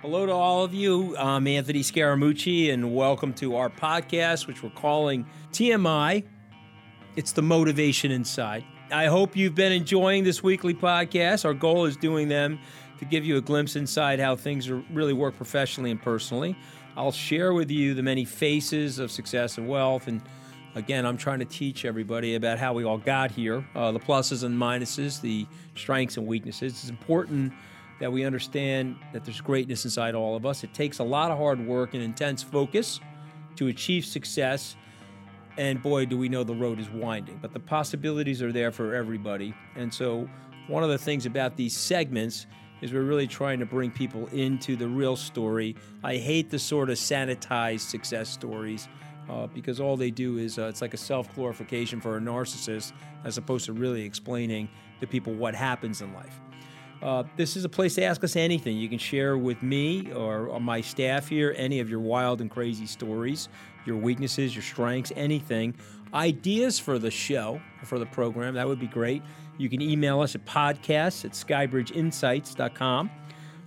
Hello to all of you. I'm Anthony Scaramucci, and welcome to our podcast, which we're calling TMI. It's the motivation inside. I hope you've been enjoying this weekly podcast. Our goal is doing them to give you a glimpse inside how things are, really work professionally and personally. I'll share with you the many faces of success and wealth. And again, I'm trying to teach everybody about how we all got here uh, the pluses and minuses, the strengths and weaknesses. It's important that we understand that there's greatness inside all of us. It takes a lot of hard work and intense focus to achieve success. And boy, do we know the road is winding, but the possibilities are there for everybody. And so, one of the things about these segments is we're really trying to bring people into the real story. I hate the sort of sanitized success stories uh, because all they do is uh, it's like a self glorification for a narcissist as opposed to really explaining to people what happens in life. Uh, this is a place to ask us anything. You can share with me or, or, my staff here any of your wild and crazy stories, your weaknesses, your strengths, anything. Ideas for the show, for the program, that would be great. You can email us at podcasts at skybridgeinsights.com.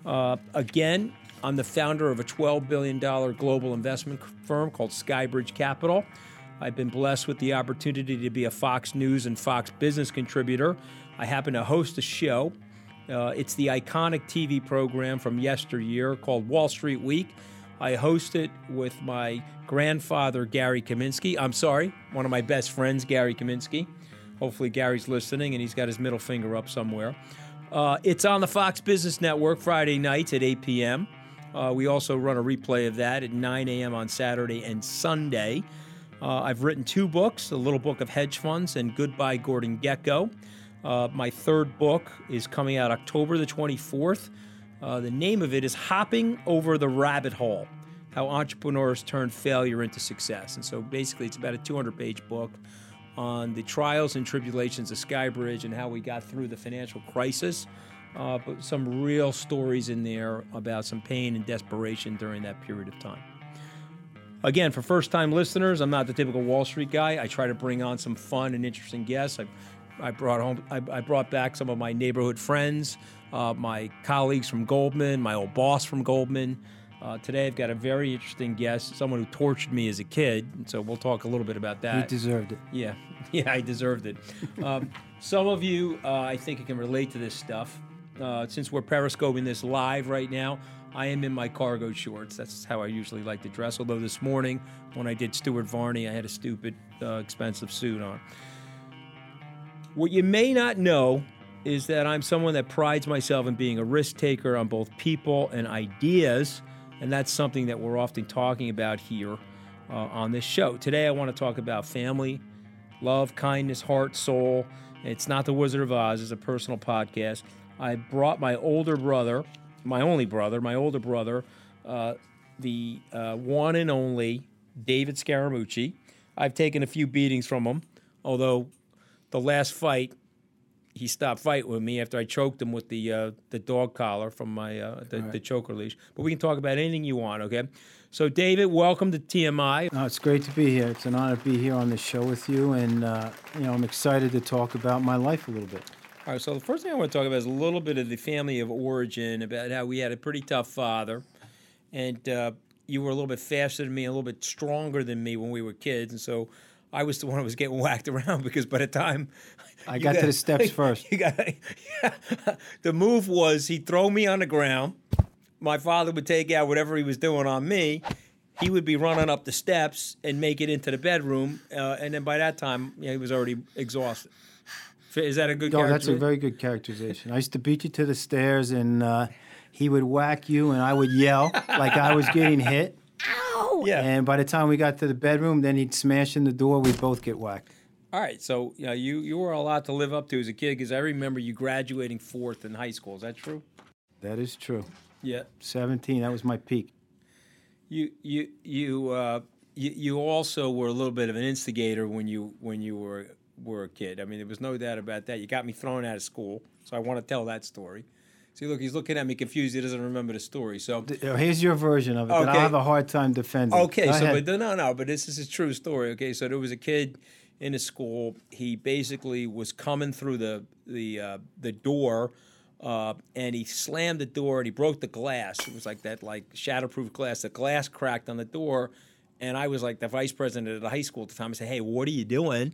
Uh, again, I'm the founder of a $12 billion global investment firm called Skybridge Capital. I've been blessed with the opportunity to be a Fox News and Fox Business contributor. I happen to host a show uh, it's the iconic TV program from yesteryear called Wall Street Week. I host it with my grandfather, Gary Kaminsky. I'm sorry, one of my best friends, Gary Kaminsky. Hopefully, Gary's listening and he's got his middle finger up somewhere. Uh, it's on the Fox Business Network Friday nights at 8 p.m. Uh, we also run a replay of that at 9 a.m. on Saturday and Sunday. Uh, I've written two books The Little Book of Hedge Funds and Goodbye Gordon Gekko. Uh, my third book is coming out October the 24th. Uh, the name of it is Hopping Over the Rabbit Hole How Entrepreneurs Turn Failure into Success. And so basically, it's about a 200 page book on the trials and tribulations of Skybridge and how we got through the financial crisis. Uh, but some real stories in there about some pain and desperation during that period of time. Again, for first time listeners, I'm not the typical Wall Street guy. I try to bring on some fun and interesting guests. I've I brought home. I, I brought back some of my neighborhood friends, uh, my colleagues from Goldman, my old boss from Goldman. Uh, today, I've got a very interesting guest, someone who tortured me as a kid. And so we'll talk a little bit about that. You deserved it. Yeah, yeah, I deserved it. um, some of you, uh, I think, can relate to this stuff. Uh, since we're periscoping this live right now, I am in my cargo shorts. That's how I usually like to dress. Although this morning, when I did Stuart Varney, I had a stupid, uh, expensive suit on. What you may not know is that I'm someone that prides myself in being a risk taker on both people and ideas, and that's something that we're often talking about here uh, on this show. Today, I want to talk about family, love, kindness, heart, soul. It's not the Wizard of Oz, it's a personal podcast. I brought my older brother, my only brother, my older brother, uh, the uh, one and only David Scaramucci. I've taken a few beatings from him, although the last fight, he stopped fighting with me after I choked him with the uh, the dog collar from my uh, the, right. the, choker leash. But we can talk about anything you want, okay? So, David, welcome to TMI. No, it's great to be here. It's an honor to be here on the show with you, and uh, you know I'm excited to talk about my life a little bit. All right. So the first thing I want to talk about is a little bit of the family of origin, about how we had a pretty tough father, and uh, you were a little bit faster than me, a little bit stronger than me when we were kids, and so I was the one who was getting whacked around because by the time I got, got, to the steps first, got, yeah, the move was he'd throw me on the ground. My father would take out whatever he was doing on me. He would be running up the steps and make it into the bedroom, uh, and then by that time, you know, he was already exhausted. Is that a good? No, that's a very good characterization. I used to beat you to the stairs, and uh, he would whack you, and I would yell like I was getting hit. Yeah. And by the time we got to the bedroom, then he'd smash in the door. We'd both get whacked. All right, so you know, you you were a lot to live up to as a kid because I remember you graduating fourth in high school. Is that true? That is true. Yeah. Seventeen. That was my peak. You you you uh, you, you also were a little bit of an instigator when you when you were were a kid. I mean, there was no doubt about that. You got me thrown out of school, so I want to tell that story. See, look, he's looking at me confused. He doesn't remember the story. So here's your version of it. Okay. I have a hard time defending. Okay, Go so ahead. but no, no, but this is a true story. Okay, so there was a kid in a school. He basically was coming through the the uh, the door uh, and he slammed the door and he broke the glass. It was like that, like shatterproof glass. The glass cracked on the door, and I was like the vice president of the high school at the time. I said, "Hey, what are you doing?"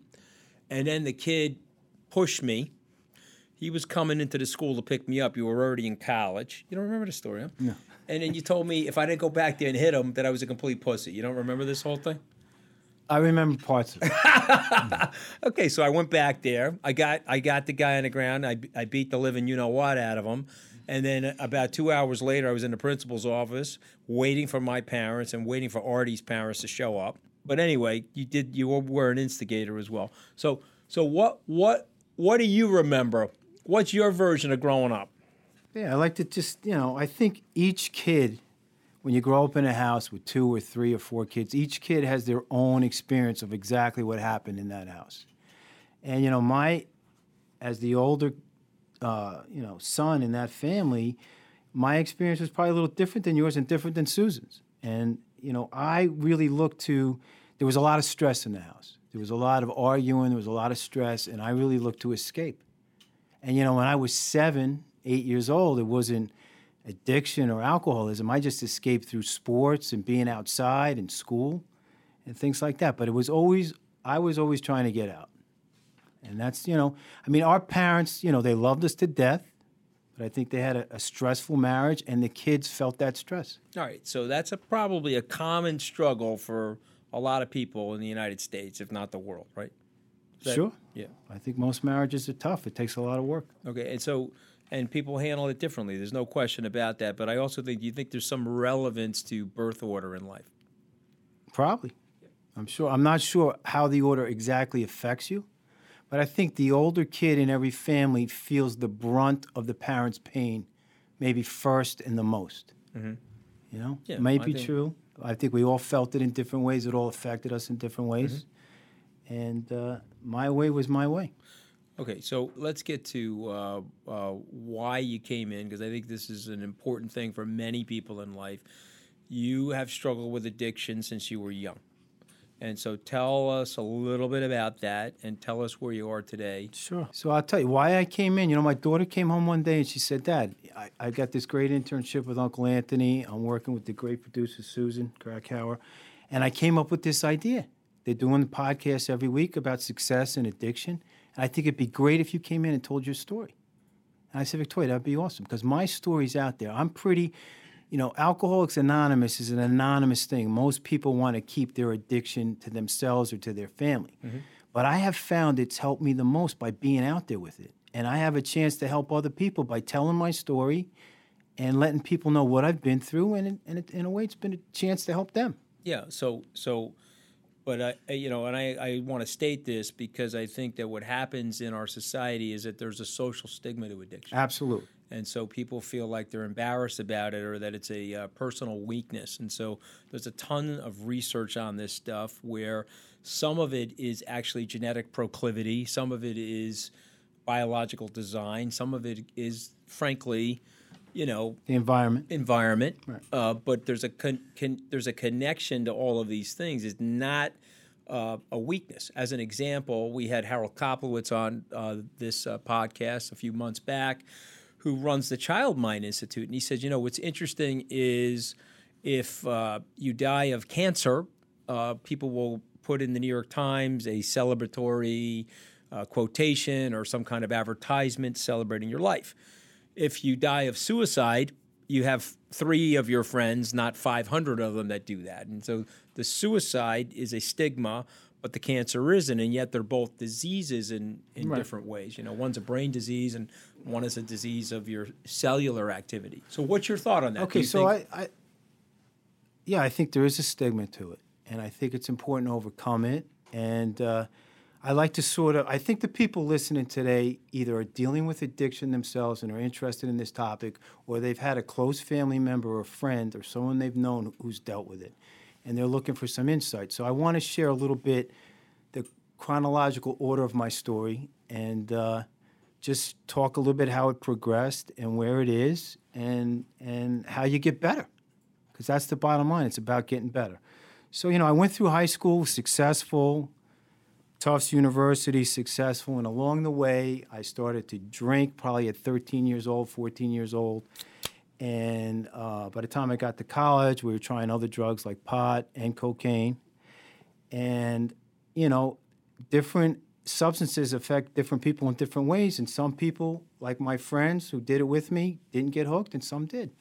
And then the kid pushed me. He was coming into the school to pick me up. You were already in college. You don't remember the story, huh? No. And then you told me if I didn't go back there and hit him, that I was a complete pussy. You don't remember this whole thing? I remember parts of it. Okay, so I went back there. I got I got the guy on the ground. I, I beat the living you know what out of him. And then about two hours later, I was in the principal's office waiting for my parents and waiting for Artie's parents to show up. But anyway, you did you were an instigator as well. So so what what what do you remember? What's your version of growing up? Yeah, I like to just, you know, I think each kid, when you grow up in a house with two or three or four kids, each kid has their own experience of exactly what happened in that house. And, you know, my, as the older, uh, you know, son in that family, my experience was probably a little different than yours and different than Susan's. And, you know, I really looked to, there was a lot of stress in the house. There was a lot of arguing, there was a lot of stress, and I really looked to escape. And, you know, when I was seven, eight years old, it wasn't addiction or alcoholism. I just escaped through sports and being outside and school and things like that. But it was always, I was always trying to get out. And that's, you know, I mean, our parents, you know, they loved us to death, but I think they had a, a stressful marriage and the kids felt that stress. All right, so that's a, probably a common struggle for a lot of people in the United States, if not the world, right? That- sure. Yeah. I think most marriages are tough. It takes a lot of work. Okay, and so and people handle it differently. There's no question about that. But I also think, you think there's some relevance to birth order in life? Probably. I'm sure. I'm not sure how the order exactly affects you, but I think the older kid in every family feels the brunt of the parents' pain, maybe first and the most. Mm-hmm. You know, Yeah, it might I be think- true. I think we all felt it in different ways. It all affected us in different ways, mm-hmm. And uh, my way was my way. Okay, so let's get to uh, uh, why you came in because I think this is an important thing for many people in life. You have struggled with addiction since you were young. And so tell us a little bit about that and tell us where you are today. Sure. So I'll tell you why I came in. You know, my daughter came home one day and she said, Dad, I, I got this great internship with Uncle Anthony. I'm working with the great producer, Susan Krakauer. And I came up with this idea. They're doing the podcast every week about success and addiction. And I think it'd be great if you came in and told your story. And I said, Victoria, that'd be awesome because my story's out there. I'm pretty, you know, Alcoholics Anonymous is an anonymous thing. Most people want to keep their addiction to themselves or to their family. Mm-hmm. But I have found it's helped me the most by being out there with it. And I have a chance to help other people by telling my story and letting people know what I've been through. And, it, and it, in a way, it's been a chance to help them. Yeah. So so, but I you know, and I I want to state this because I think that what happens in our society is that there's a social stigma to addiction, Absolutely. and so people feel like they're embarrassed about it or that it's a uh, personal weakness, and so there's a ton of research on this stuff where some of it is actually genetic proclivity, some of it is biological design, some of it is frankly, you know, The environment. environment, uh, but there's a con- con- there's a connection to all of these things. It's not uh, a weakness. As an example, we had Harold Koplewicz on uh, this uh, podcast a few months back, who runs the Child Mind Institute, and he said, you know, what's interesting is if uh, you die of cancer, uh, people will put in the New York Times a celebratory uh, quotation or some kind of advertisement celebrating your life if you die of suicide, you have three of your friends, not 500 of them that do that. And so the suicide is a stigma, but the cancer isn't. And yet they're both diseases in, in different ways. You know, one's a brain disease and one is a disease of your cellular activity. So what's your thought on that? Okay, so think- I, I, yeah, I think there is a stigma to it, and I think it's important to overcome it. And uh, I like to sort of, I think the people listening today either are dealing with addiction themselves and are interested in this topic, or they've had a close family member or friend or someone they've known who's dealt with it, and they're looking for some insight. So I want to share a little bit the chronological order of my story and uh, just talk a little bit how it progressed and where it is and and how you get better because that's the bottom line it's about getting better so you know i went through high school successful Tufts University, successful, and along the way, I started to drink probably at 13 years old, 14 years old. And uh, by the time I got to college, we were trying other drugs like pot and cocaine. And, you know, different substances affect different people in different ways. And some people, like my friends who did it with me, didn't get hooked, and some did.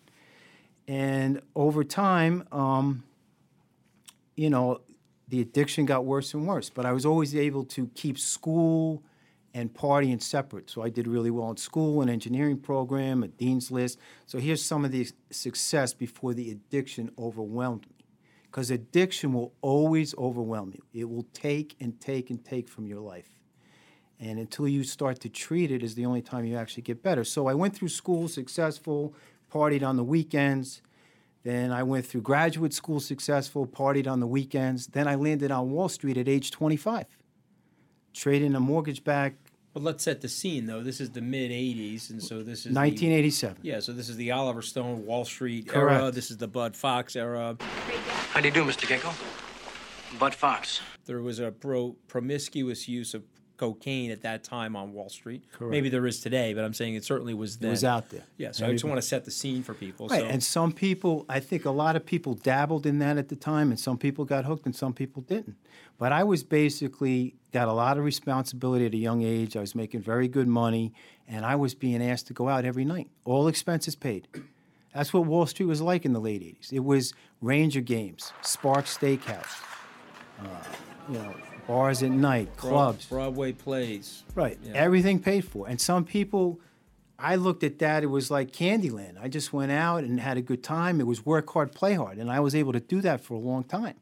And over time, um, you know, the addiction got worse and worse. But I was always able to keep school and partying separate. So I did really well in school, an engineering program, a dean's list. So here's some of the success before the addiction overwhelmed me. Because addiction will always overwhelm you. It will take and take and take from your life. And until you start to treat it is the only time you actually get better. So I went through school successful, partied on the weekends. Then I went through graduate school successful, partied on the weekends. Then I landed on Wall Street at age 25, trading a mortgage back. But let's set the scene, though. This is the mid 80s, and so this is. 1987. The, yeah, so this is the Oliver Stone Wall Street Correct. era. This is the Bud Fox era. How do you do, Mr. Ginkle? Bud Fox. There was a pro- promiscuous use of cocaine at that time on Wall Street. Correct. Maybe there is today, but I'm saying it certainly was then. It was out there. Yeah, so I just want to set the scene for people. Right, so. and some people, I think a lot of people dabbled in that at the time, and some people got hooked and some people didn't. But I was basically got a lot of responsibility at a young age. I was making very good money, and I was being asked to go out every night, all expenses paid. That's what Wall Street was like in the late 80s. It was Ranger Games, Spark Steakhouse, uh, you know, bars at night, Broad- clubs. Broadway plays. Right. Yeah. Everything paid for. And some people, I looked at that, it was like Candyland. I just went out and had a good time. It was work hard, play hard. And I was able to do that for a long time.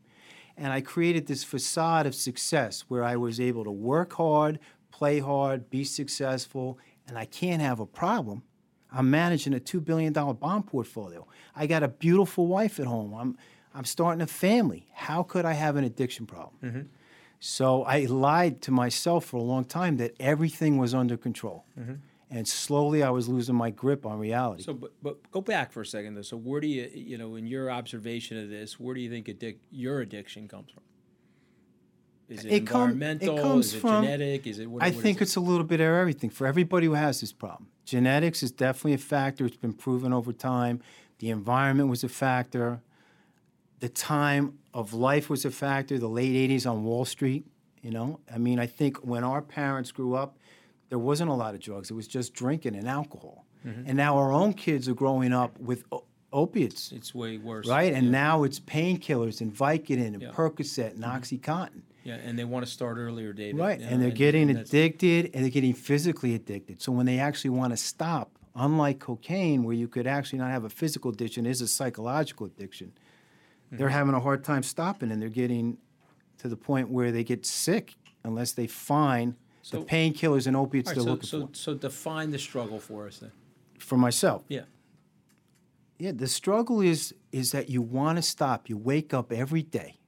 And I created this facade of success where I was able to work hard, play hard, be successful, and I can't have a problem. I'm managing a $2 billion bond portfolio. I got a beautiful wife at home. I'm, I'm starting a family. How could I have an addiction problem? Mm-hmm. So I lied to myself for a long time that everything was under control. Mm-hmm. And slowly I was losing my grip on reality. So, but, but go back for a second though. So, where do you, you know, in your observation of this, where do you think addic- your addiction comes from? Is it, It come- it environmental? comes is it from- genetic? Is it? What, I what think it? it's a little bit of everything for everybody who has this problem. Genetics is definitely a factor. It's been proven over time. The environment was a factor. The time of life was a factor. The late 80s on Wall Street, you know? I mean, I think when our parents grew up, there wasn't a lot of drugs. It was just drinking and alcohol. Mm-hmm. And now our own kids are growing up with o- opiates. It's way worse. Right, and yeah. now it's painkillers and Vicodin and Yeah. Percocet and OxyContin. Yeah, and they want to start earlier, David. Right, Yeah, and they're getting that's- addicted and they're getting physically addicted. So when they actually want to stop, unlike cocaine, where you could actually not have a physical addiction, it is a psychological addiction. They're Mm-hmm. having a hard time stopping and they're getting to the point where they get sick unless they find So- the painkillers and opiates All they're right, looking so, so, for. so define the struggle for us then. For myself, Yeah. yeah, the struggle is is that you want to stop. You wake up every day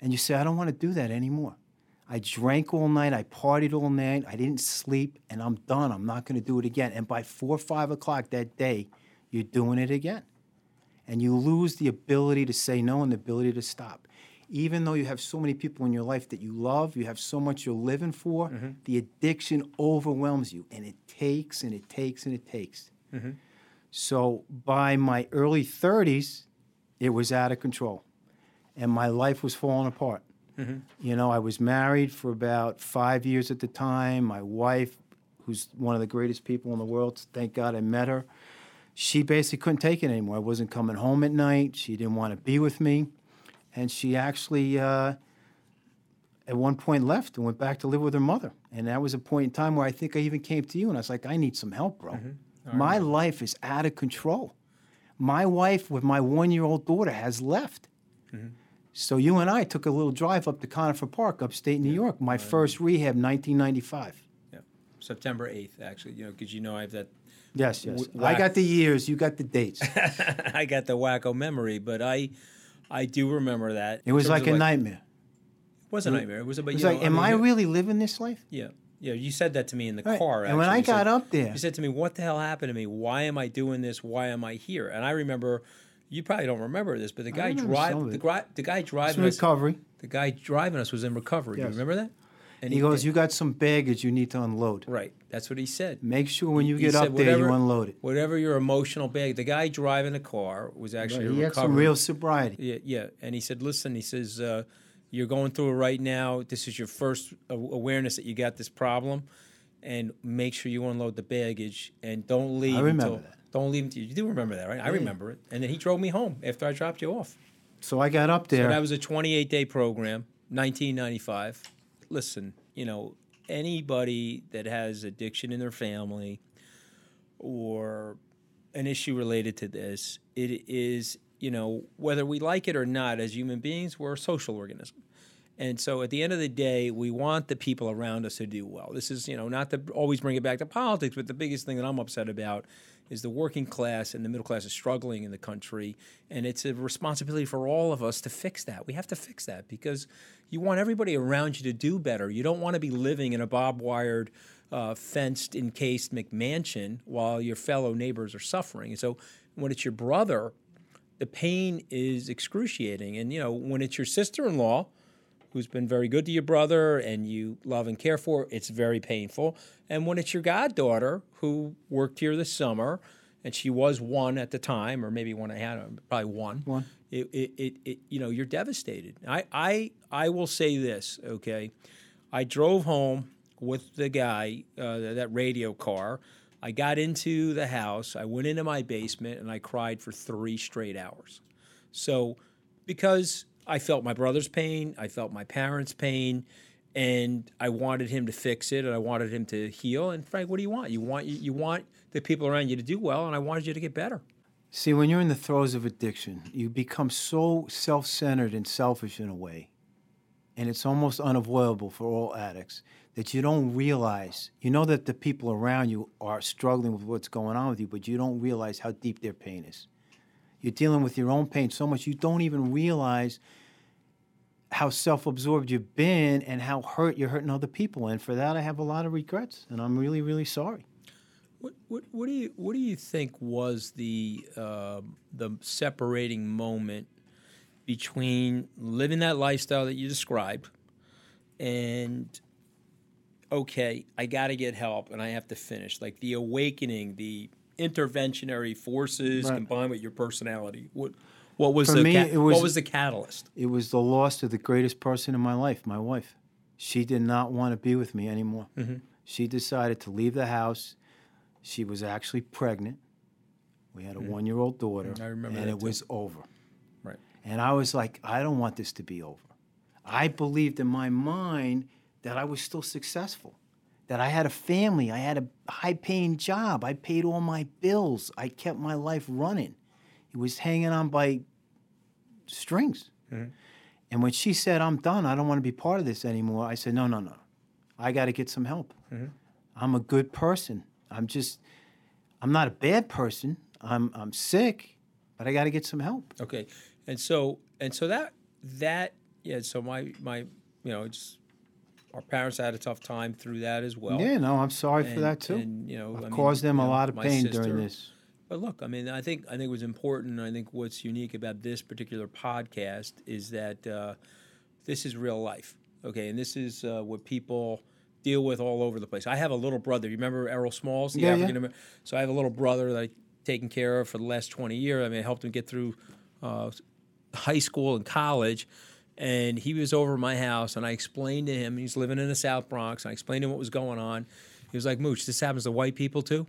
and you say, I don't want to do that anymore. I drank all night, I partied all night, I didn't sleep, and I'm done. I'm not going to do it again. And by four or five o'clock that day, you're doing it again. And you lose the ability to say no and the ability to stop. Even though you have so many people in your life that you love, you have so much you're living for, mm-hmm. the addiction overwhelms you. And it takes and it takes and it takes. Mm-hmm. So by my early 30s, it was out of control. And my life was falling apart. Mm-hmm. You know, I was married for about five years at the time. My wife, who's one of the greatest people in the world, thank God I met her, she basically couldn't take it anymore. I wasn't coming home at night. She didn't want to be with me. And she actually, uh, at one point, left and went back to live with her mother. And that was a point in time where I think I even came to you and I was like, I need some help, bro. My life is out of control. My wife with my one year old daughter has left. So you and I took a little drive up to Conifer Park, upstate New York. My first rehab, 1995. Yeah. September 8th, actually, you know, because you know I have that. Yes, yes. I got the years, you got the dates. I got the wacko memory, but I I do remember that. It was like a nightmare. It was a nightmare. It was a, but It was you like, know, am I mean, you- really living this life? Yeah. Yeah, you said that to me in the Right. car. And when actually. I You said- got up there- you said to me, "What the hell happened to me? Why am I doing this? Why am I here?" And I remember, you probably don't remember this, but the guy remember some drive of the, it. gri- the guy It's driving us, recovery. the guy driving us was in recovery. You Yes. remember that? And he goes. "You got some baggage you need to unload. Right. That's what he said. Make sure when you He get said up there, you unload it." Whatever your emotional bag. The guy driving the car was actually he a had some real sobriety. Yeah, yeah. And he said, "Listen," he says, uh, "You're going through it right now. This is your first awareness that you got this problem, and make sure you unload the baggage and don't leave I remember until that. don't leave until you do remember that, right? I remember it. And then he drove me home after I dropped you off. So I got up there. So that was a 28 day program, 1995. Listen, you know, anybody that has addiction in their family or an issue related to this, it is, you know, whether we like it or not, as human beings, we're a social organism. And so at the end of the day, we want the people around us to do well. This is, you know, not to always bring it back to politics, but the biggest thing that I'm upset about is the working class and the middle class is struggling in the country. And it's a responsibility for all of us to fix that. We have to fix that because you want everybody around you to do better. You don't want to be living in a barbed wired, uh, fenced, encased McMansion while your fellow neighbors are suffering. And so when it's your brother, the pain is excruciating. And, you know, when it's your sister in law, who's been very good to your brother and you love and care for, it's very painful. And when it's your goddaughter who worked here this summer, and she was one at the time, or maybe one I had, uh, probably one. One. It, it, it, it, you know, you're devastated. I, I, I will say this, okay? I drove home with the guy, uh, that radio car. I got into the house. I went into my basement and I cried for three straight hours. So, because I felt my brother's pain, I felt my parents' pain, and I wanted him to fix it, and I wanted him to heal. And Frank, what do you want? You want you, you want the people around you to do well, and I wanted you to get better. See, when you're in the throes of addiction, you become so self centered and selfish in a way, and it's almost unavoidable for all addicts that you don't realize. You know that the people around you are struggling with what's going on with you, but you don't realize how deep their pain is. You're dealing with your own pain so much you don't even realize how self absorbed you've been and how hurt you're hurting other people. And for that, I have a lot of regrets, and I'm really, really sorry. What, what, what do you what do you think was the um the separating moment between living that lifestyle that you described and okay, I got to get help and I have to finish like the awakening, the interventionary forces Right. combined with your personality. What what was For the me, ca- it was- what was the catalyst? It was the loss of the greatest person in my life, my wife. She did not want to be with me anymore. Mm-hmm. She decided to leave the house. She was actually pregnant. We had a one year old daughter. I remember And it too. was over. Right. And I was like, I don't want this to be over. I believed in my mind that I was still successful, that I had a family, I had a high paying job, I paid all my bills, I kept my life running. Was hanging on by strings. Mm-hmm. And when she said, I'm done, I don't want to be part of this anymore, I said, no, no, no. I got to get some help. Mm-hmm. I'm a good person. I'm just, I'm not a bad person. I'm, I'm sick, but I got to get some help. Okay, and so and so that that yeah. So my my you know it's our parents had a tough time through that as well. Yeah, no, I'm sorry for that too. and, you know, I've I mean, caused them you a lot of pain sister- during this. But look, I mean, I think I think it was important. I think what's unique about this particular podcast is that uh, this is real life. Okay, and this is uh, what people deal with all over the place. I have a little brother. You remember Errol Smalls, the Yeah. African American? Yeah. So I have a little brother that I've taken care of for the last twenty years. I mean, I helped him get through uh, high school and college. And he was over at my house, and I explained to him. He's living in the South Bronx. And I explained to him what was going on. He was like, "Mooch, this happens to white people too."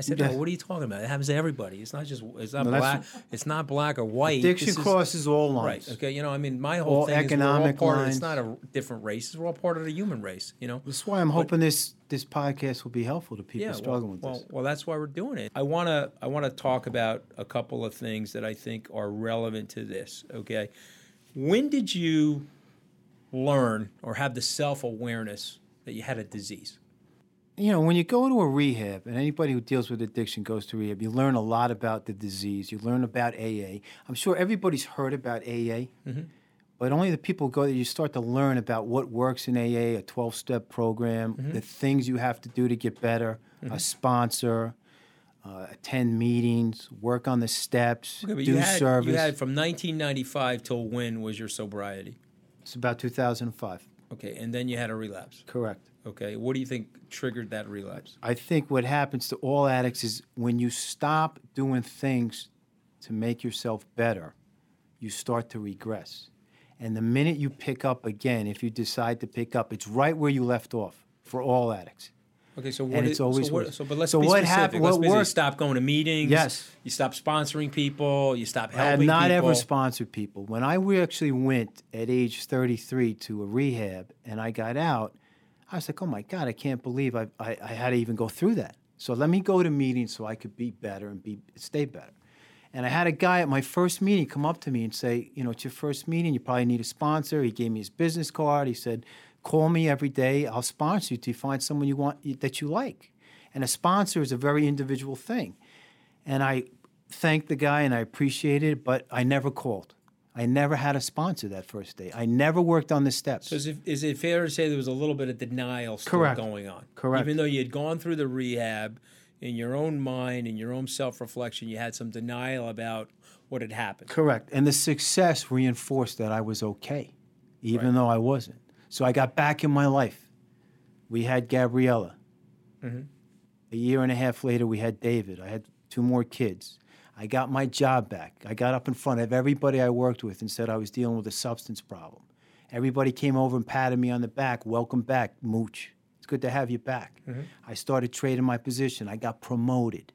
I said. "No, what are you talking about? It happens to everybody. It's not just it's not No, black. that's- It's not black or white. Addiction This is- crosses all Right. lines. Okay. You know, I mean, my whole All thing is we're all economic part of. lines. It's not a different race. We're all part of the human race. You know. That's why I'm hoping this this podcast will be helpful to people struggling well, with well, this. well, that's why we're doing it. I want to I want to talk about a couple of things that I think are relevant to this. Okay, when did you learn or have the self awareness that you had a disease? You know, when you go to a rehab, and anybody who deals with addiction goes to rehab, you learn a lot about the disease. You learn about AA. I'm sure everybody's heard about AA, Mm-hmm. but only the people go that you start to learn about what works in AA, a 12 step program, Mm-hmm. the things you have to do to get better, a sponsor, uh, attend meetings, work on the steps, Okay, do you had, service. You had from 1995 till when was your sobriety? It's about 2005. Okay, and then you had a relapse. Correct. Okay, what do you think triggered that relapse? I think what happens to all addicts is when you stop doing things to make yourself better, you start to regress. And the minute you pick up again, if you decide to pick up, it's right where you left off for all addicts. Okay, so what? And it's always so, what, worse. so but let's So be what specific. happened- Let's what stop going to meetings. Yes. You stop sponsoring people. You stop helping. People. I have not people. ever sponsored people. When I actually went at age 33 to a rehab and I got out, I was like, oh my God, I can't believe I, I, I had to even go through that. So let me go to meetings so I could be better and be stay better. And I had a guy at my first meeting come up to me and say, you know, it's your first meeting, you probably need a sponsor. He gave me his business card. He said, call me every day. I'll sponsor you you find someone you want that you like. And a sponsor is a very individual thing. And I thanked the guy and I appreciated it, but I never called. I never had a sponsor that first day. I never worked on the steps. So is it, is it fair to say there was a little bit of denial still Correct. going on? Correct. Even though you had gone through the rehab, in your own mind, in your own self reflection, you had some denial about what had happened. Correct. And the success reinforced that I was okay, even Right. though I wasn't. So I got back in my life. We had Gabriella. Mm-hmm. A year and a half later, we had David. I had two more kids. I got my job back. I got up in front of everybody I worked with and said I was dealing with a substance problem. Everybody came over and patted me on the back. Welcome back, Mooch. It's good to have you back. Mm-hmm. I started trading my position. I got promoted.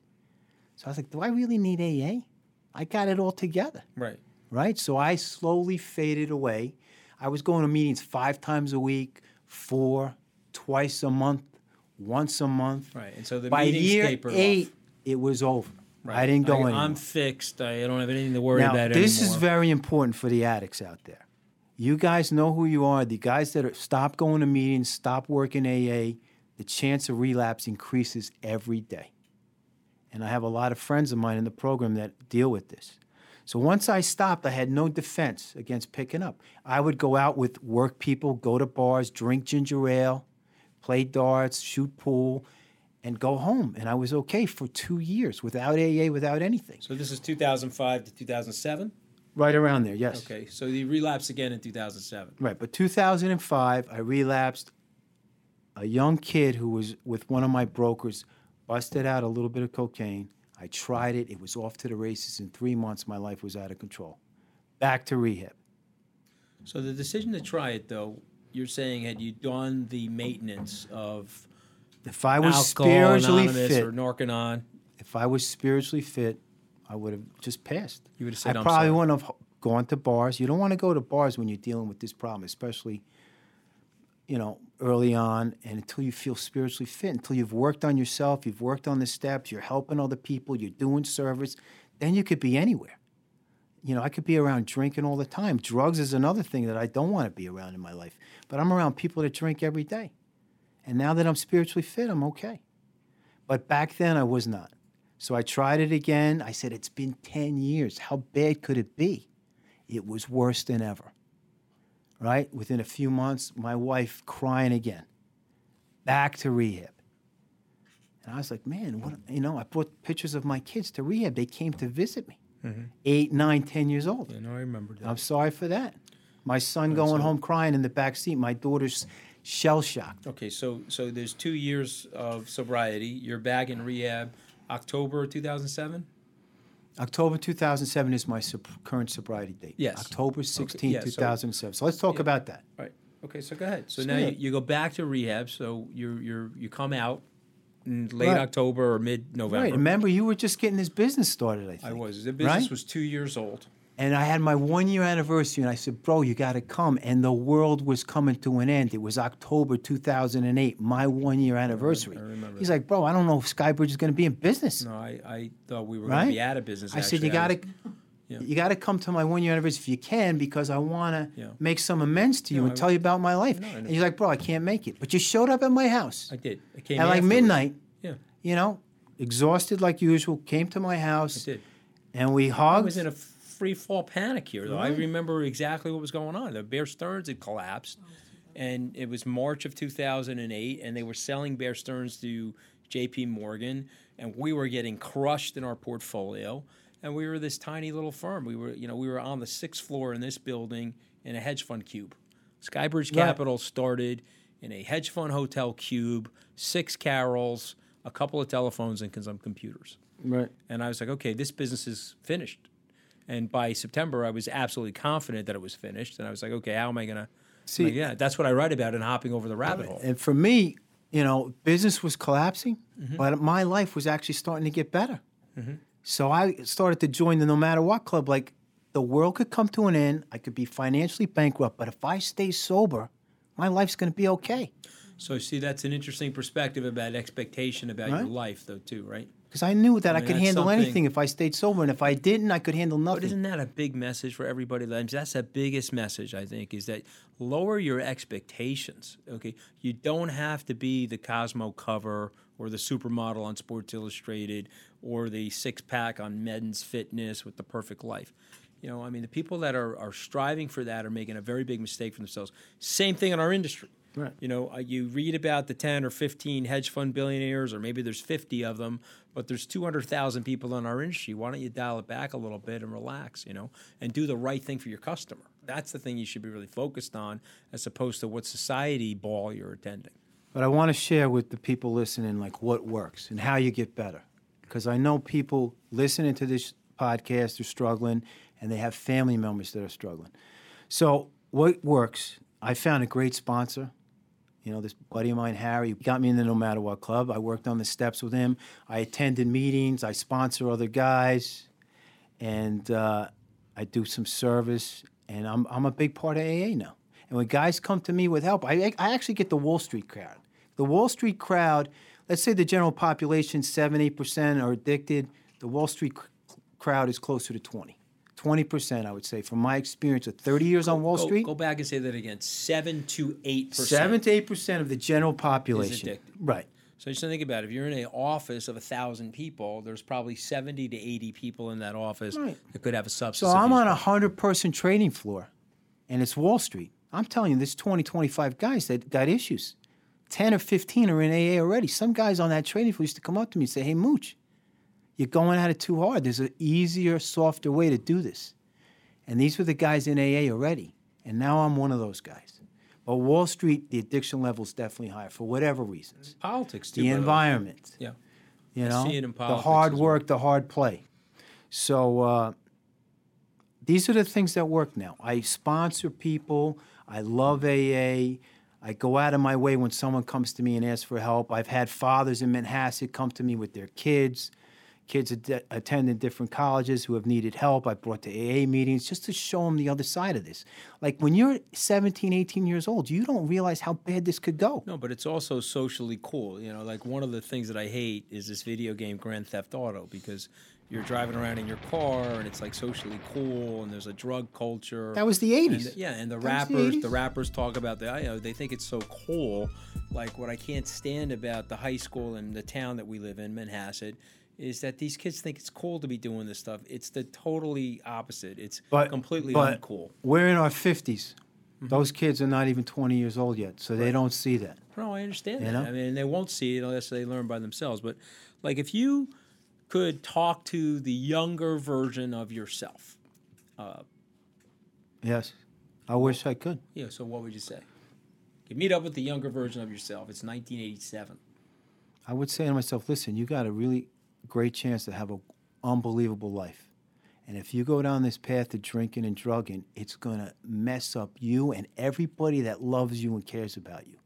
So I was like, do I really need AA? I got it all together Right. right? So I slowly faded away. I was going to meetings five times a week, four, twice a month, once a month. Right. And so the By meetings year tapered eight, off. it was over. Right. I didn't go I, anymore. I'm fixed. I don't have anything to worry now, about this anymore. is very important for the addicts out there. You guys know who you are. The guys that are, stop going to meetings, stop working AA, the chance of relapse increases every day. And I have a lot of friends of mine in the program that deal with this. So once I stopped, I had no defense against picking up. I would go out with work people, go to bars, drink ginger ale, play darts, shoot pool, and go home. And I was okay for two years without AA, without anything. so this is 2005 to 2007. Right around there, yes. Okay. So you relapsed again in 2007. Right, but 2005, I relapsed. A young kid who was with one of my brokers busted out a little bit of cocaine. I tried it. It was off to the races. In three months, my life was out of control. Back to rehab. So the decision to try it, though, you're saying had you done the maintenance of If I was Alcohol spiritually Anonymous fit, or Narcanon, if I was spiritually fit, I would have just passed. You would have said, I probably sorry." wouldn't have gone to bars. You don't want to go to bars when you're dealing with this problem, especially, you know, early on and until you feel spiritually fit, until you've worked on yourself, you've worked on the steps, you're helping other people, you're doing service, then you could be anywhere. You know, I could be around drinking all the time. Drugs is another thing that I don't want to be around in my life. But I'm around people that drink every day. And now that I'm spiritually fit, I'm okay. But back then I was not. So I tried it again. I said, it's been 10 years. How bad could it be? It was worse than ever. Right? Within a few months, my wife crying again. Back to rehab. And I was like, man, what, you know, I brought pictures of my kids to rehab. They came to visit me. Mm-hmm. Eight, nine, ten years old. you know, I remember that. I'm sorry for that. My son going home crying in the back seat. My daughter's shell shocked. Okay, so so there's two years of sobriety. You're back in rehab, October 2007. October 2007 is my current sobriety date. Yes. October 16, yeah, 2007. So let's talk Yeah. about that. Right. Okay, so go ahead. So So now yeah. you, you go back to rehab. So you're you're you come out in late Right. October or mid November. Right. Remember, you were just getting this business started, I think. I was. The business Right? was two years old. And I had my one year anniversary, and I said, Bro, you got to come. And the world was coming to an end. It was October 2008, my one year anniversary. I remember He's like, Bro, I don't know if Skybridge is going to be in business. No, I, I thought we were going to be out of business. I said, You got to. yeah. You got to come to my one year anniversary if you can because I want to Yeah. make some amends to you No, and I- tell you about my life. No, I and he's like, Bro, I can't make it. But you showed up at my house I did. I came at like afterwards. midnight, Yeah, you know, exhausted like usual, came to my house I did. and we I hugged. was in a free fall panic here, though. I remember exactly what was going on. The Bear Stearns had collapsed, oh, and it was March of 2008, and they were selling Bear Stearns to J.P. Morgan, and we were getting crushed in our portfolio. And we were this tiny little firm. We were, you know, we were on the sixth floor in this building in a hedge fund cube. Skybridge Right. Capital started in a hedge fund hotel cube, six carrels, a couple of telephones, and some computers. Right. And I was like, okay, this business is finished. And by September, I was absolutely confident that it was finished. And I was like, okay, how am I going to? See- yeah, that's what I write about in Hopping Over the Rabbit Hole. And for me, you know, business was collapsing, Mm-hmm. but my life was actually starting to get better. So I started to join the No Matter What Club. Like the world could come to an end, I could be financially bankrupt, but if I stay sober, my life's going to be okay. So, see, that's an interesting perspective about expectation about your life, though, too, right? Because I knew that I, mean, could handle something- anything if I stayed sober, and if I didn't, I could handle nothing. But nothing. isn't that a big message for everybody? That's the biggest message I think is that lower your expectations. Okay, you don't have to be the Cosmo cover or the supermodel on Sports Illustrated or the six pack on Men's Fitness with the perfect life. You know, I mean, the people that are, are striving for that are making a very big mistake for themselves. Same thing in our industry. Right. You know, uh, you read about the 10 or 15 hedge fund billionaires, or maybe there's 50 of them, but there's 200,000 people in our industry. Why don't you dial it back a little bit and relax, you know, and do the right thing for your customer? That's the thing you should be really focused on as opposed to what society ball you're attending. But I want to share with the people listening, like what works and how you get better. Because I know people listening to this podcast are struggling and they have family members that are struggling. So, what works? I found a great sponsor. You know, this buddy of mine, Harry, got me in the No Matter What Club. I worked on the steps with him. I attended meetings. I sponsor other guys. And uh, I do some service. And I'm, I'm a big part of AA now. And when guys come to me with help, I, I actually get the Wall Street crowd. The Wall Street crowd, let's say the general population, 7 8% are addicted. The Wall Street crowd is closer to 20. 20%, I would say, from my experience of 30 years on Wall Go, Street. go back and say that again. Seven to eight percent. Seven to eight percent of the general population. Right. So just think about it. If you're in an office of a thousand people, there's probably seventy to eighty people in that office Right. that could have a substance. So I'm on a hundred person trading floor, and it's Wall Street. I'm telling you, there's 20, 25 guys that got issues. 10 or 15 are in AA already. Some guys on that trading floor used to come up to me and say, Hey, Mooch, you're going at it too hard. There's an easier, softer way to do this. And these were the guys in AA already. And now I'm one of those guys. But Wall Street, the addiction level is definitely higher for whatever reasons. politics too. The environment. Yeah. You know, see it in the hard as well. work, the hard play. So uh, these are the things that work now. I sponsor people. I love AA. I go out of my way when someone comes to me and asks for help. I've had fathers in Manhasset come to me with their kids, kids att- attending different colleges who have needed help. I brought to AA meetings just to show them the other side of this. Like when you're 17, 18 years old, you don't realize how bad this could go. No, but it's also socially cool. You know, like one of the things that I hate is this video game Grand Theft Auto because you're driving around in your car and it's like socially cool and there's a drug culture. That was the And 80s. the- yeah, and the the rappers, 80s. the rappers talk about the, you know, they think it's so cool. Like what I can't stand about the high school and the town that we live in, Manhasset, is that these kids think it's cool to be doing this stuff. It's the totally opposite. It's but completely but uncool. We're in our 50s. Mm-hmm. Those kids are not even 20 years old yet, so they don't see that. No, I understand You that. know? I mean, they won't see it unless they learn by themselves. But like, if you could talk to the younger version of yourself, uh, Yes. I wish I could. yeah. So what would you say? You meet up with the younger version of yourself. It's 1987. I would say to myself, listen, you got to really great chance to have an unbelievable life. And if you go down this path of drinking and drugging, it's going to mess up you and everybody that loves you and cares about you.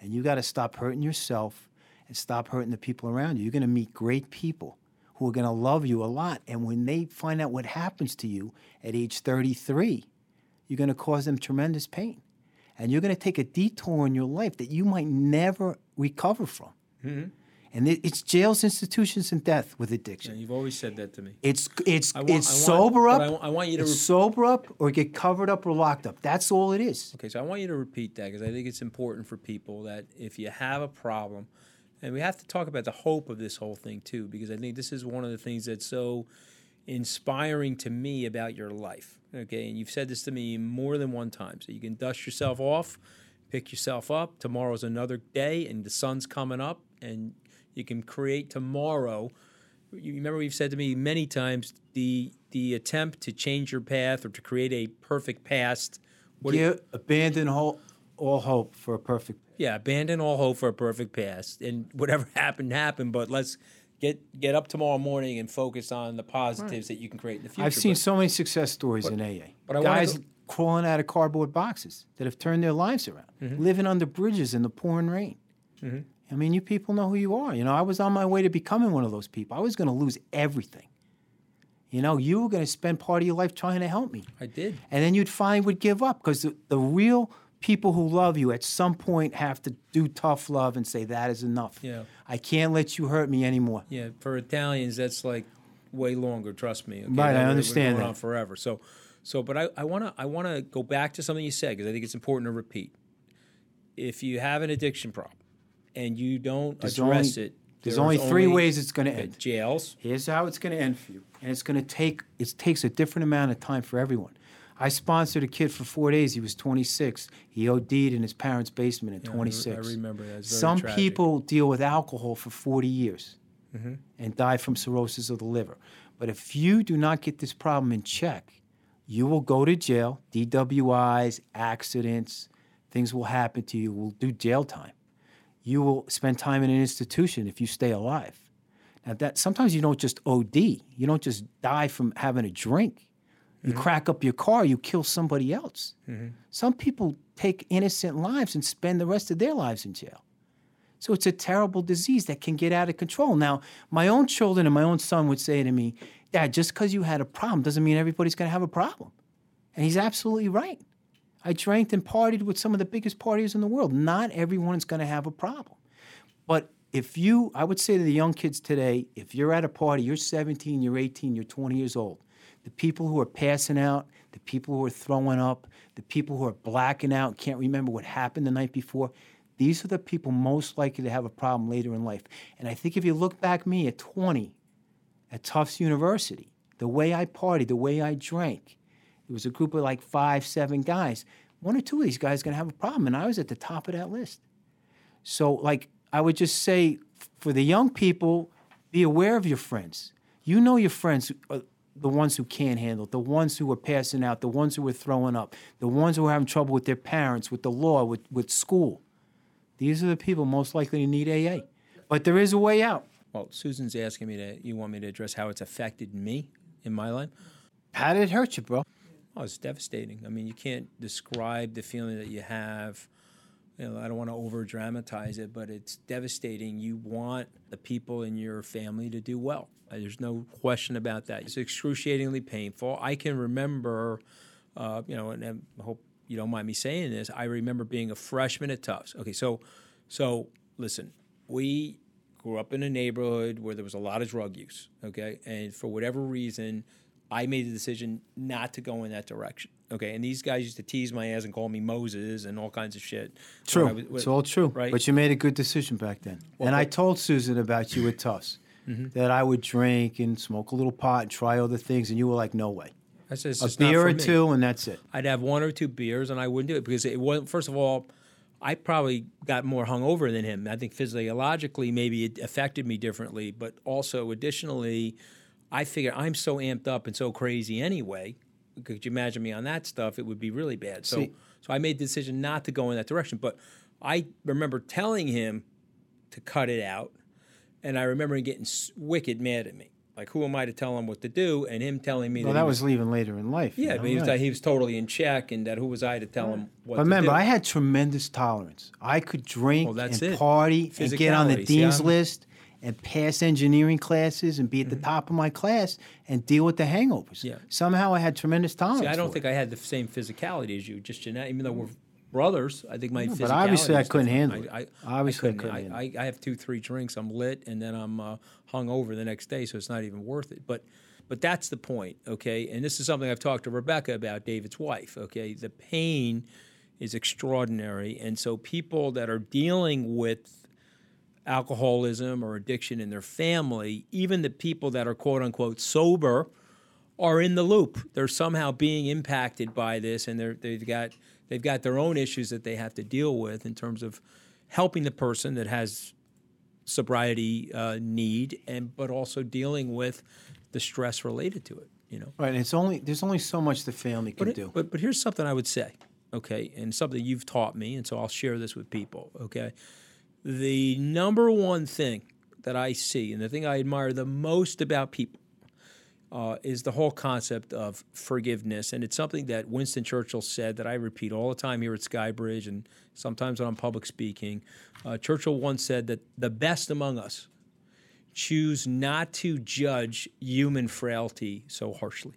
And you got to stop hurting yourself and stop hurting the people around you. You're going to meet great people who are going to love you a lot. And when they find out what happens to you at age 33, you're going to cause them tremendous pain. And you're going to take a detour in your life that you might never recover from. Mm-hmm. And it, it's jails, institutions, and death with addiction. And you've always said that to me. It's it's want- it's want- sober up. I I want you to re- sober up or get covered up or locked up. That's all it is. Okay, so I want you to repeat that because I think it's important for people that if you have a problem, and we have to talk about the hope of this whole thing too, because I think this is one of the things that's so inspiring to me about your life. Okay, and you've said this to me more than one time. So you can dust yourself off, pick yourself up. Tomorrow's another day, and the sun's coming up, and you can create tomorrow. You remember you've said to me many times the the attempt to change your path or to create a perfect past What do you- Give, abandon all, all hope for a perfect. Yeah, abandon all hope for a perfect past, and whatever happened happened. But let's get get up tomorrow morning and focus on the positives that you can create in the future. I've seen But- so many success stories in AA. but I Guys go- crawling out of cardboard boxes that have turned their lives around, Mm-hmm. living under bridges in the pouring rain. I mean, you people know who you are. You know, I was on my way to becoming one of those people. I was going to lose everything. You know, you were going to spend part of your life trying to help me. I did. And then you'd finally would give up because the, the real people who love you at some point have to do tough love and say, that is enough. Yeah. I can't let you hurt me anymore. Yeah, for Italians, that's like way longer. Trust me. okay? Right, I That- understand that. on forever. So, so, but I, I wanna, I wanna go back to something you said because I think it's important to repeat. If you have an addiction problem and you don't There's address only- it, There's only three ways it's going to end. jails. Here's how it's going to end for you. And it's going to take, it takes a different amount of time for everyone. I sponsored a kid for four days. He was 26. He OD'd in his parents' basement at Yeah, 26. I remember that. Some tragic. people deal with alcohol for 40 years Mm-hmm. and die from cirrhosis of the liver. But if you do not get this problem in check, you will go to jail, DWIs, accidents, things will happen to you. We'll do jail time. You will spend time in an institution if you stay alive. Now that sometimes you don't just OD. You don't just die from having a drink. You mm-hmm. crack up your car, you kill somebody else. Mm-hmm. Some people take innocent lives and spend the rest of their lives in jail. So it's a terrible disease that can get out of control. Now, my own children and my own son would say to me, Dad, just because you had a problem doesn't mean everybody's going to have a problem. And he's absolutely right. I drank and partied with some of the biggest parties in the world. Not everyone's going to have a problem. But if you, I would say to the young kids today, if you're at a party, you're 17, you're 18, you're 20 years old, the people who are passing out, the people who are throwing up, the people who are blacking out, can't remember what happened the night before, these are the people most likely to have a problem later in life. And I think if you look back me at 20 at Tufts University, the way I partied, the way I drank, it was a group of like five, seven guys. One or two of these guys going to have a problem, and I was at the top of that list. So, like, I would just say for the young people, be aware of your friends. You know your friends, are the ones who can't handle it, the ones who are passing out, the ones who are throwing up, the ones who are having trouble with their parents, with the law, with, with school. These are the people most likely to need AA. But there is a way out. Well, Susan's asking me to. You want me to address how it's affected me in my life? How did it hurt you, bro? Oh, it's devastating. I mean, you can't describe the feeling that you have. You know, I don't want to over dramatize it, but it's devastating. You want the people in your family to do well. Uh, There's no question about that. It's excruciatingly painful. I can remember, uh, you know, and I hope you don't mind me saying this. I remember being a freshman at Tufts. Okay, so, so listen, we grew up in a neighborhood where there was a lot of drug use. Okay, and for whatever reason, I made the decision not to go in that direction. Okay, and these guys used to tease my ass and call me Moses and all kinds of shit. True. Was- it's all true. right? But you made a good decision back then. and I told Susan about you at Tufts Mm-hmm. that I would drink and smoke a little pot and try other things, and you were like, no way. I said, A beer or me. two, and that's it. I'd have one or two beers, and I wouldn't do it because it wasn't. First of all, I probably got more hungover than him. I think physiologically, maybe it affected me differently, but also additionally, I figure I'm so amped up and so crazy anyway. Could you imagine me on that stuff? It would be really bad. So, See- so I made the decision not to go in that direction. But I remember telling him to cut it out, and I remember him getting wicked mad at me. Like, who am I to tell him what to do? And him telling me Well, that, that he was leaving later in life. you yeah, know, but he was, right. he was totally in check, and that who was I to tell him what But remember? I had tremendous tolerance. I could drink Well, and it. party and get on the. See, dean's list and pass engineering classes and be Mm-hmm. at the top of my class and deal with the hangovers. Yeah. Somehow I had tremendous tolerance. See, I don't think it. I had the same physicality as you, just genetic. Even though we're brothers, I think my No, physicality. but obviously I couldn't handle I, it. I, Obviously I I, couldn't I, handle I, I have two, three drinks. I'm lit, and then I'm uh, hung over the next day, so it's not even worth it. But, but that's the point, okay? And this is something I've talked to Rebecca about, David's wife. Okay, the pain is extraordinary, and so people that are dealing with alcoholism or addiction in their family, even the people that are quote unquote sober, are in the loop. They're somehow being impacted by this, and they're, they've got they've got their own issues that they have to deal with in terms of helping the person that has sobriety uh, need, and but also dealing with the stress related to it. You know, Right, and it's only there's only so much the family can but, it- do. but but here's something I would say. okay, and something you've taught me, and so I'll share this with people, okay? The number one thing that I see and the thing I admire the most about people uh, is the whole concept of forgiveness. And it's something that Winston Churchill said that I repeat all the time here at Skybridge and sometimes when I'm public speaking. Uh, Churchill once said that the best among us choose not to judge human frailty so harshly.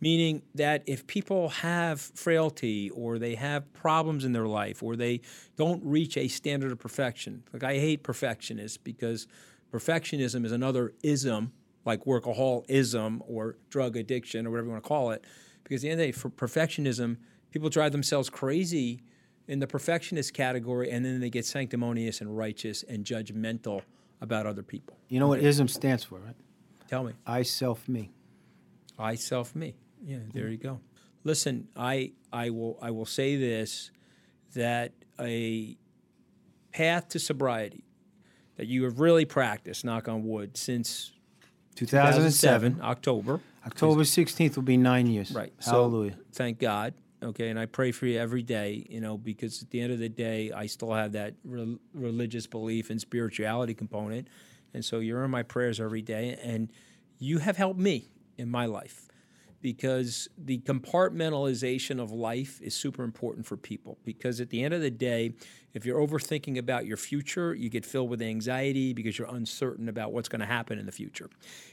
Meaning that if people have frailty or they have problems in their life or they don't reach a standard of perfection, like I hate perfectionists because perfectionism is another ism like workaholism or drug addiction or whatever you want to call it. Because at the end of the day, for perfectionism, people drive themselves crazy in the perfectionist category and then they get sanctimonious and righteous and judgmental about other people. You know what ism stands for, right? Tell me. I self me. I self me. Yeah, mm-hmm. there you go. Listen, I I will I will say this that a path to sobriety that you have really practiced, knock on wood, since 2007, October. October 16th will be nine years. Right. Hallelujah. So, thank God. Okay, and I pray for you every day, you know, because at the end of the day, I still have that re- religious belief and spirituality component. And so you're in my prayers every day, and you have helped me in my life because the compartmentalization of life is super important for people. Because at the end of the day, if you're overthinking about your future, you get filled with anxiety because you're uncertain about what's going to happen in the future.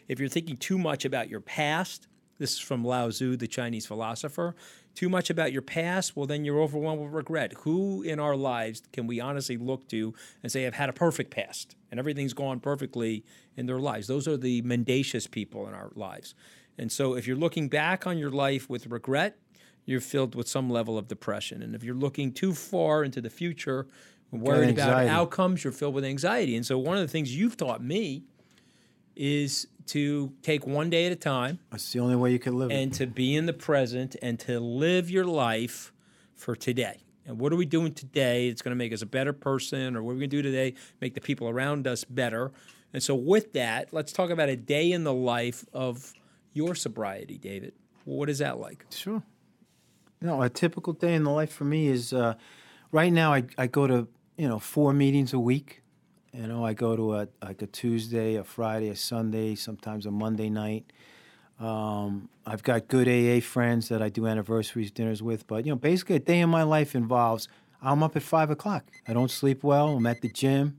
If you're thinking too much about your past, this is from Lao Tzu, the Chinese philosopher. Too much about your past, well, then you're overwhelmed with regret. Who in our lives can we honestly look to and say, I've had a perfect past and everything's gone perfectly in their lives? Those are the mendacious people in our lives. And so if you're looking back on your life with regret, you're filled with some level of depression. And if you're looking too far into the future, worried about outcomes, you're filled with anxiety. And so one of the things you've taught me is to take one day at a time. That's the only way you can live. And it. to be in the present and to live your life for today. And what are we doing today that's going to make us a better person, or what are we going to do today make the people around us better? And so, with that, let's talk about a day in the life of your sobriety, David. What is that like? Sure. No, a typical day in the life for me is uh, right now I, I go to you know four meetings a week. You know, I go to a like a Tuesday, a Friday, a Sunday, sometimes a Monday night. Um, I've got good AA friends that I do anniversaries dinners with, but you know, basically a day in my life involves I'm up at five o'clock. I don't sleep well. I'm at the gym.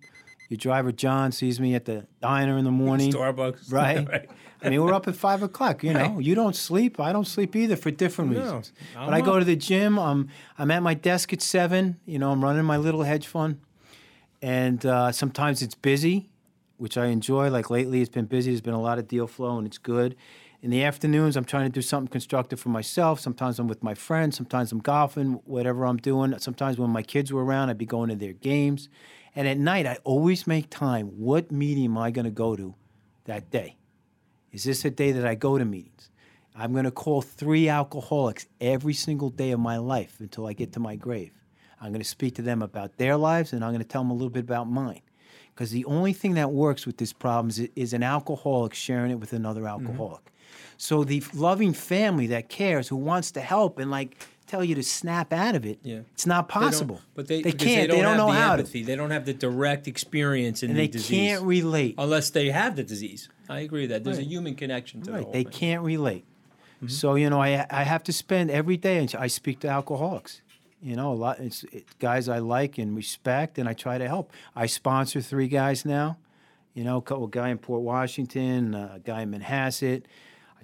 Your driver John sees me at the diner in the morning. Starbucks, right? right. I mean, we're up at five o'clock. You know, you don't sleep. I don't sleep either for different no, reasons. but I go to the gym. I'm I'm at my desk at seven. You know, I'm running my little hedge fund, and uh, sometimes it's busy, which I enjoy. Like lately, it's been busy. There's been a lot of deal flow, and it's good. In the afternoons, I'm trying to do something constructive for myself. Sometimes I'm with my friends. Sometimes I'm golfing. Whatever I'm doing. Sometimes when my kids were around, I'd be going to their games. And at night, I always make time. What meeting am I going to go to that day? Is this a day that I go to meetings? I'm going to call three alcoholics every single day of my life until I get to my grave. I'm going to speak to them about their lives and I'm going to tell them a little bit about mine. Because the only thing that works with this problem is, is an alcoholic sharing it with another mm-hmm. alcoholic. Mm-hmm. So the loving family that cares, who wants to help and like tell you to snap out of it. Yeah. It's not possible. They but they, they can't. They don't, they don't know the how empathy. to. They don't have the direct experience in and the they disease. They can't relate unless they have the disease. I agree with that. There's right. a human connection to right. They thing. can't relate. Mm-hmm. So you know, I I have to spend every day. And I speak to alcoholics. You know, a lot. It's, it's guys I like and respect, and I try to help. I sponsor three guys now. You know, a guy in Port Washington, a guy in Manhasset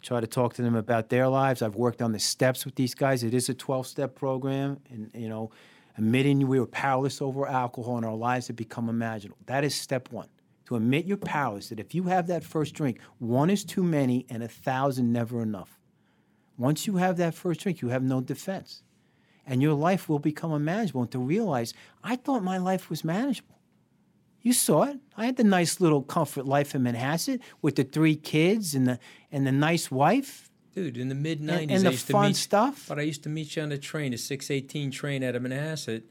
try to talk to them about their lives. I've worked on the steps with these guys. It is a 12 step program, and you know, admitting we were powerless over alcohol and our lives have become imaginable. That is step one. To admit you're powerless, that if you have that first drink, one is too many and a thousand never enough. Once you have that first drink, you have no defense. And your life will become unmanageable. And to realize, I thought my life was manageable. You saw it. I had the nice little comfort life in Manhasset with the three kids and the and the nice wife. Dude, in the mid '90s, and, and the fun meet, stuff. But I used to meet you on the train, a 618 train out of Manhasset,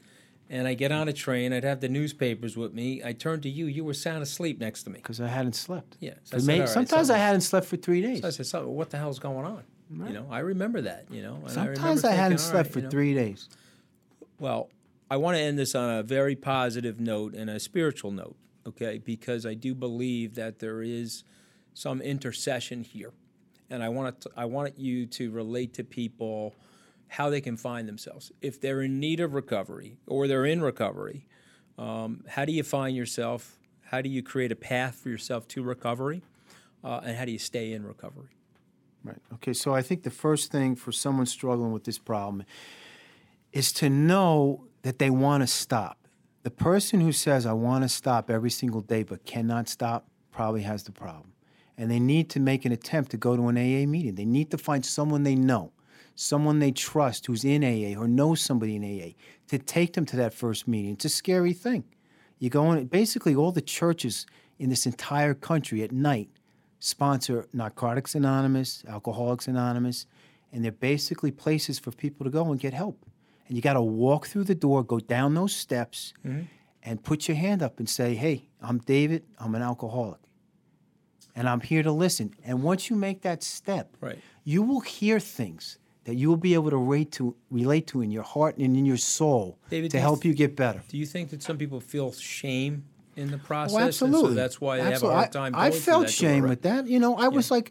and I get on a train. I'd have the newspapers with me. I turned to you. You were sound asleep next to me because I hadn't slept. Yeah, so said, right, sometimes so, I hadn't slept for three days. So I said, so "What the hell's going on?" Right. You know, I remember that. You know, sometimes I, I, hadn't slept right, for you know, three days. Well, I want to end this on a very positive note and a spiritual note, okay? Because I do believe that there is some intercession here. And I want, to, I want you to relate to people how they can find themselves. If they're in need of recovery or they're in recovery, um, how do you find yourself? How do you create a path for yourself to recovery? Uh, and how do you stay in recovery? Right. Okay. So I think the first thing for someone struggling with this problem is to know that they want to stop. The person who says, I want to stop every single day but cannot stop, probably has the problem. And they need to make an attempt to go to an AA meeting. They need to find someone they know, someone they trust who's in AA or knows somebody in AA to take them to that first meeting. It's a scary thing. You go in, basically, all the churches in this entire country at night sponsor Narcotics Anonymous, Alcoholics Anonymous, and they're basically places for people to go and get help. And you got to walk through the door, go down those steps, mm-hmm. and put your hand up and say, Hey, I'm David, I'm an alcoholic. And I'm here to listen. And once you make that step, right. you will hear things that you will be able to relate to, relate to in your heart and in your soul David, to help you get better. Do you think that some people feel shame in the process. Oh, absolutely. So that's why they absolutely. have a hard time. I, I felt shame door, right? with that. You know, I yeah. was like,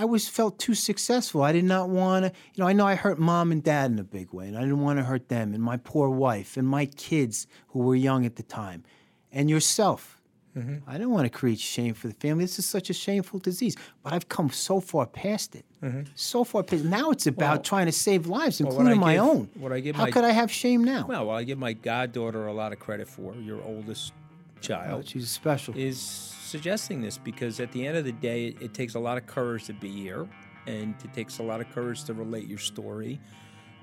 I was felt too successful. I did not want to. You know, I know I hurt mom and dad in a big way, and I didn't want to hurt them and my poor wife and my kids who were young at the time, and yourself. Mm-hmm. I don't want to create shame for the family. This is such a shameful disease. But I've come so far past it. Mm-hmm. So far past. Now it's about well, trying to save lives, including well, my give, own. What I give How my, could I have shame now? Well, I give my goddaughter a lot of credit for your oldest child. Oh, she's special. Is suggesting this because at the end of the day, it, it takes a lot of courage to be here, and it takes a lot of courage to relate your story,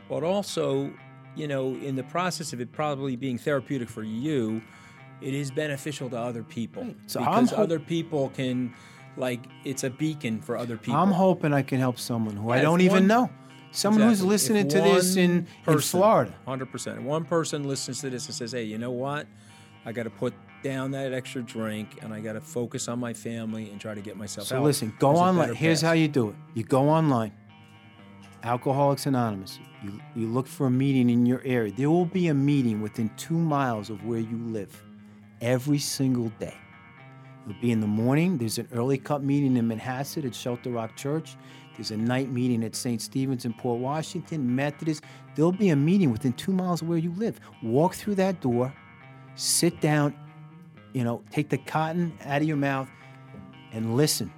but also, you know, in the process of it probably being therapeutic for you, it is beneficial to other people right. so because ho- other people can, like, it's a beacon for other people. I'm hoping I can help someone who I don't even one, know. Someone exactly. who's listening if to this in, person, in Florida. 100%. One person listens to this and says, hey, you know what? I got to put down that extra drink and I got to focus on my family and try to get myself so out. So listen, go online. Here's how you do it. You go online. Alcoholics Anonymous. You, you look for a meeting in your area. There will be a meeting within two miles of where you live every single day. It'll be in the morning. There's an early cut meeting in Manhasset at Shelter Rock Church. There's a night meeting at St. Stephen's in Port Washington, Methodist. There'll be a meeting within two miles of where you live. Walk through that door, sit down, you know, take the cotton out of your mouth and listen.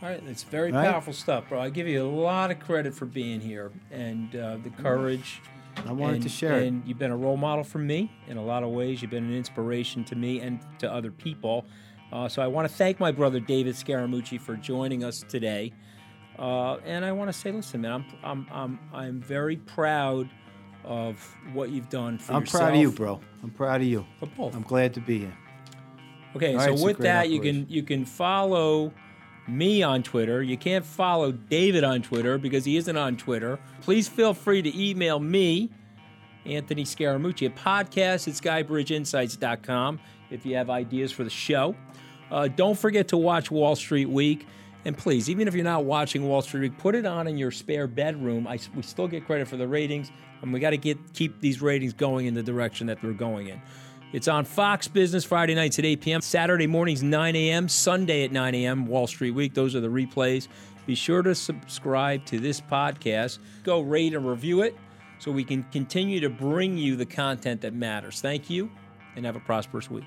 All right, it's very right? powerful stuff, bro. I give you a lot of credit for being here and uh, the courage. I wanted and, to share and it. you've been a role model for me in a lot of ways. You've been an inspiration to me and to other people. Uh, so I want to thank my brother David Scaramucci for joining us today. Uh, and I want to say, listen, man, I'm, I'm, I'm, I'm very proud of what you've done for I'm yourself. proud of you, bro. I'm proud of you. For both. I'm glad to be here. Okay, All so right, with that, operation. you can you can follow me on Twitter. You can't follow David on Twitter because he isn't on Twitter. Please feel free to email me, Anthony Scaramucci, at podcast at skybridgeinsights.com if you have ideas for the show. Uh, don't forget to watch Wall Street Week. And please, even if you're not watching Wall Street Week, put it on in your spare bedroom. I, we still get credit for the ratings, and we got to get keep these ratings going in the direction that they're going in. It's on Fox Business Friday nights at 8 p.m., Saturday mornings 9 a.m., Sunday at 9 a.m. Wall Street Week. Those are the replays. Be sure to subscribe to this podcast. Go rate and review it so we can continue to bring you the content that matters. Thank you, and have a prosperous week.